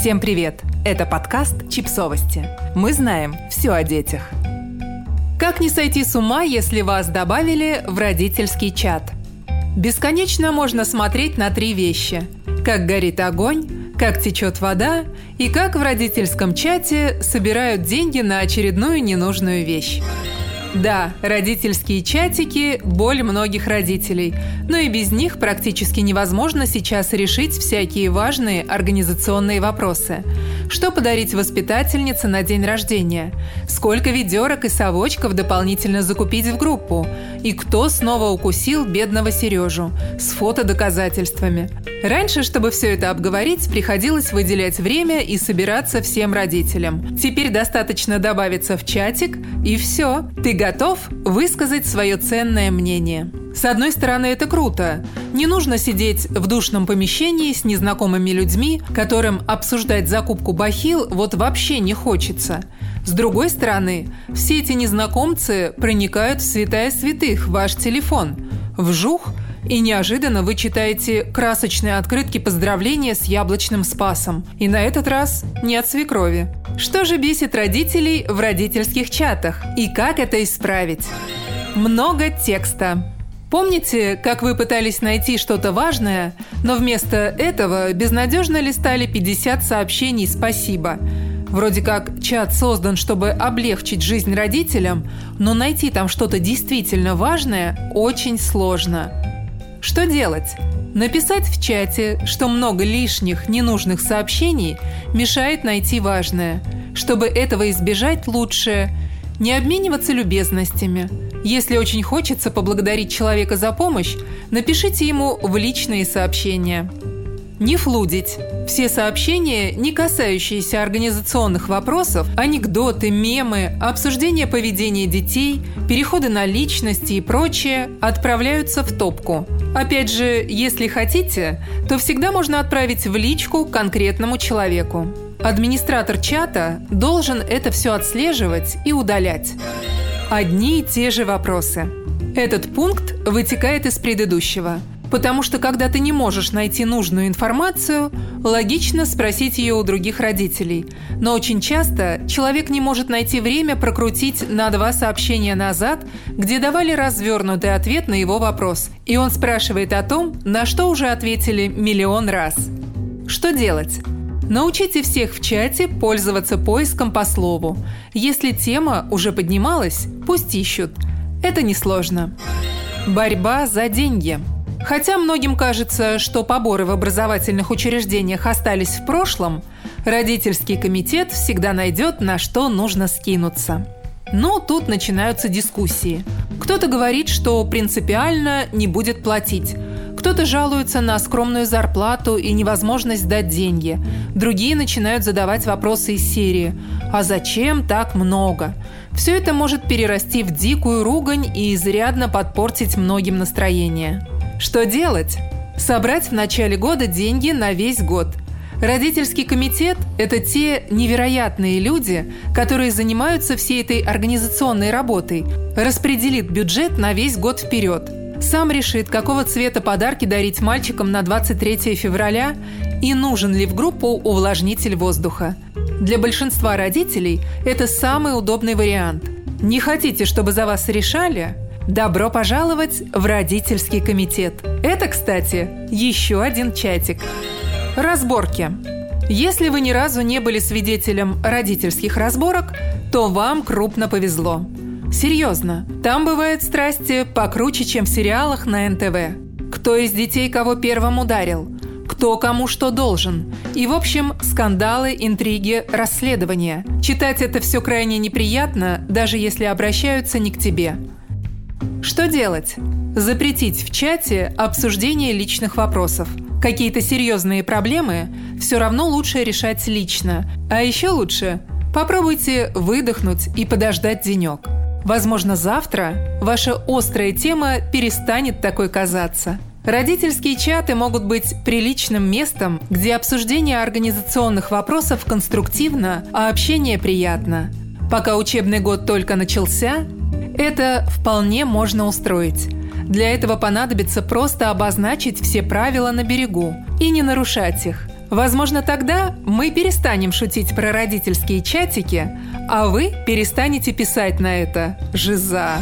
Всем привет! Это подкаст «Чипсовости». Мы знаем все о детях. Как не сойти с ума, если вас добавили в родительский чат? Бесконечно можно смотреть на три вещи. Как горит огонь, как течет вода и как в родительском чате собирают деньги на очередную ненужную вещь. Да, родительские чатики – боль многих родителей, но и без них практически невозможно сейчас решить всякие важные организационные вопросы. Что подарить воспитательнице на день рождения? Сколько ведерок и совочков дополнительно закупить в группу? И кто снова укусил бедного Сережу? С фотодоказательствами. Раньше, чтобы все это обговорить, приходилось выделять время и собираться всем родителям. Теперь достаточно добавиться в чатик, и все. Ты готов высказать свое ценное мнение. С одной стороны, это круто. Не нужно сидеть в душном помещении с незнакомыми людьми, которым обсуждать закупку бахил вот вообще не хочется. С другой стороны, все эти незнакомцы проникают в святая святых, ваш телефон. Вжух – и неожиданно вы читаете красочные открытки поздравления с яблочным спасом. И на этот раз не от свекрови. Что же бесит родителей в родительских чатах? И как это исправить? Много текста. Помните, как вы пытались найти что-то важное, но вместо этого безнадежно листали 50 сообщений «Спасибо»? Вроде как чат создан, чтобы облегчить жизнь родителям, но найти там что-то действительно важное очень сложно. Что делать? Написать в чате, что много лишних, ненужных сообщений мешает найти важное. Чтобы этого избежать, лучше не обмениваться любезностями. Если очень хочется поблагодарить человека за помощь, напишите ему в личные сообщения. Не флудить. Все сообщения, не касающиеся организационных вопросов, анекдоты, мемы, обсуждение поведения детей, переходы на личности и прочее, отправляются в топку – Опять же, если хотите, то всегда можно отправить в личку конкретному человеку. Администратор чата должен это все отслеживать и удалять. Одни и те же вопросы. Этот пункт вытекает из предыдущего – Потому что когда ты не можешь найти нужную информацию, логично спросить ее у других родителей. Но очень часто человек не может найти время прокрутить на два сообщения назад, где давали развернутый ответ на его вопрос. И он спрашивает о том, на что уже ответили миллион раз. Что делать? Научите всех в чате пользоваться поиском по слову. Если тема уже поднималась, пусть ищут. Это несложно. Борьба за деньги – Хотя многим кажется, что поборы в образовательных учреждениях остались в прошлом, родительский комитет всегда найдет, на что нужно скинуться. Но тут начинаются дискуссии. Кто-то говорит, что принципиально не будет платить. Кто-то жалуется на скромную зарплату и невозможность дать деньги. Другие начинают задавать вопросы из серии «А зачем так много?». Все это может перерасти в дикую ругань и изрядно подпортить многим настроение. Что делать? Собрать в начале года деньги на весь год. Родительский комитет – это те невероятные люди, которые занимаются всей этой организационной работой, распределит бюджет на весь год вперед. Сам решит, какого цвета подарки дарить мальчикам на 23 февраля и нужен ли в группу увлажнитель воздуха. Для большинства родителей это самый удобный вариант. Не хотите, чтобы за вас решали? Добро пожаловать в родительский комитет. Это, кстати, еще один чатик. Разборки. Если вы ни разу не были свидетелем родительских разборок, то вам крупно повезло. Серьезно, там бывают страсти покруче, чем в сериалах на НТВ. Кто из детей кого первым ударил? Кто кому что должен? И, в общем, скандалы, интриги, расследования. Читать это все крайне неприятно, даже если обращаются не к тебе. Что делать? Запретить в чате обсуждение личных вопросов. Какие-то серьезные проблемы все равно лучше решать лично. А еще лучше попробуйте выдохнуть и подождать денек. Возможно, завтра ваша острая тема перестанет такой казаться. Родительские чаты могут быть приличным местом, где обсуждение организационных вопросов конструктивно, а общение приятно. Пока учебный год только начался, это вполне можно устроить. Для этого понадобится просто обозначить все правила на берегу и не нарушать их. Возможно, тогда мы перестанем шутить про родительские чатики, а вы перестанете писать на это «Жиза».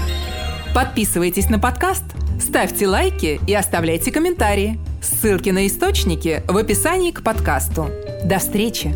Подписывайтесь на подкаст, ставьте лайки и оставляйте комментарии. Ссылки на источники в описании к подкасту. До встречи!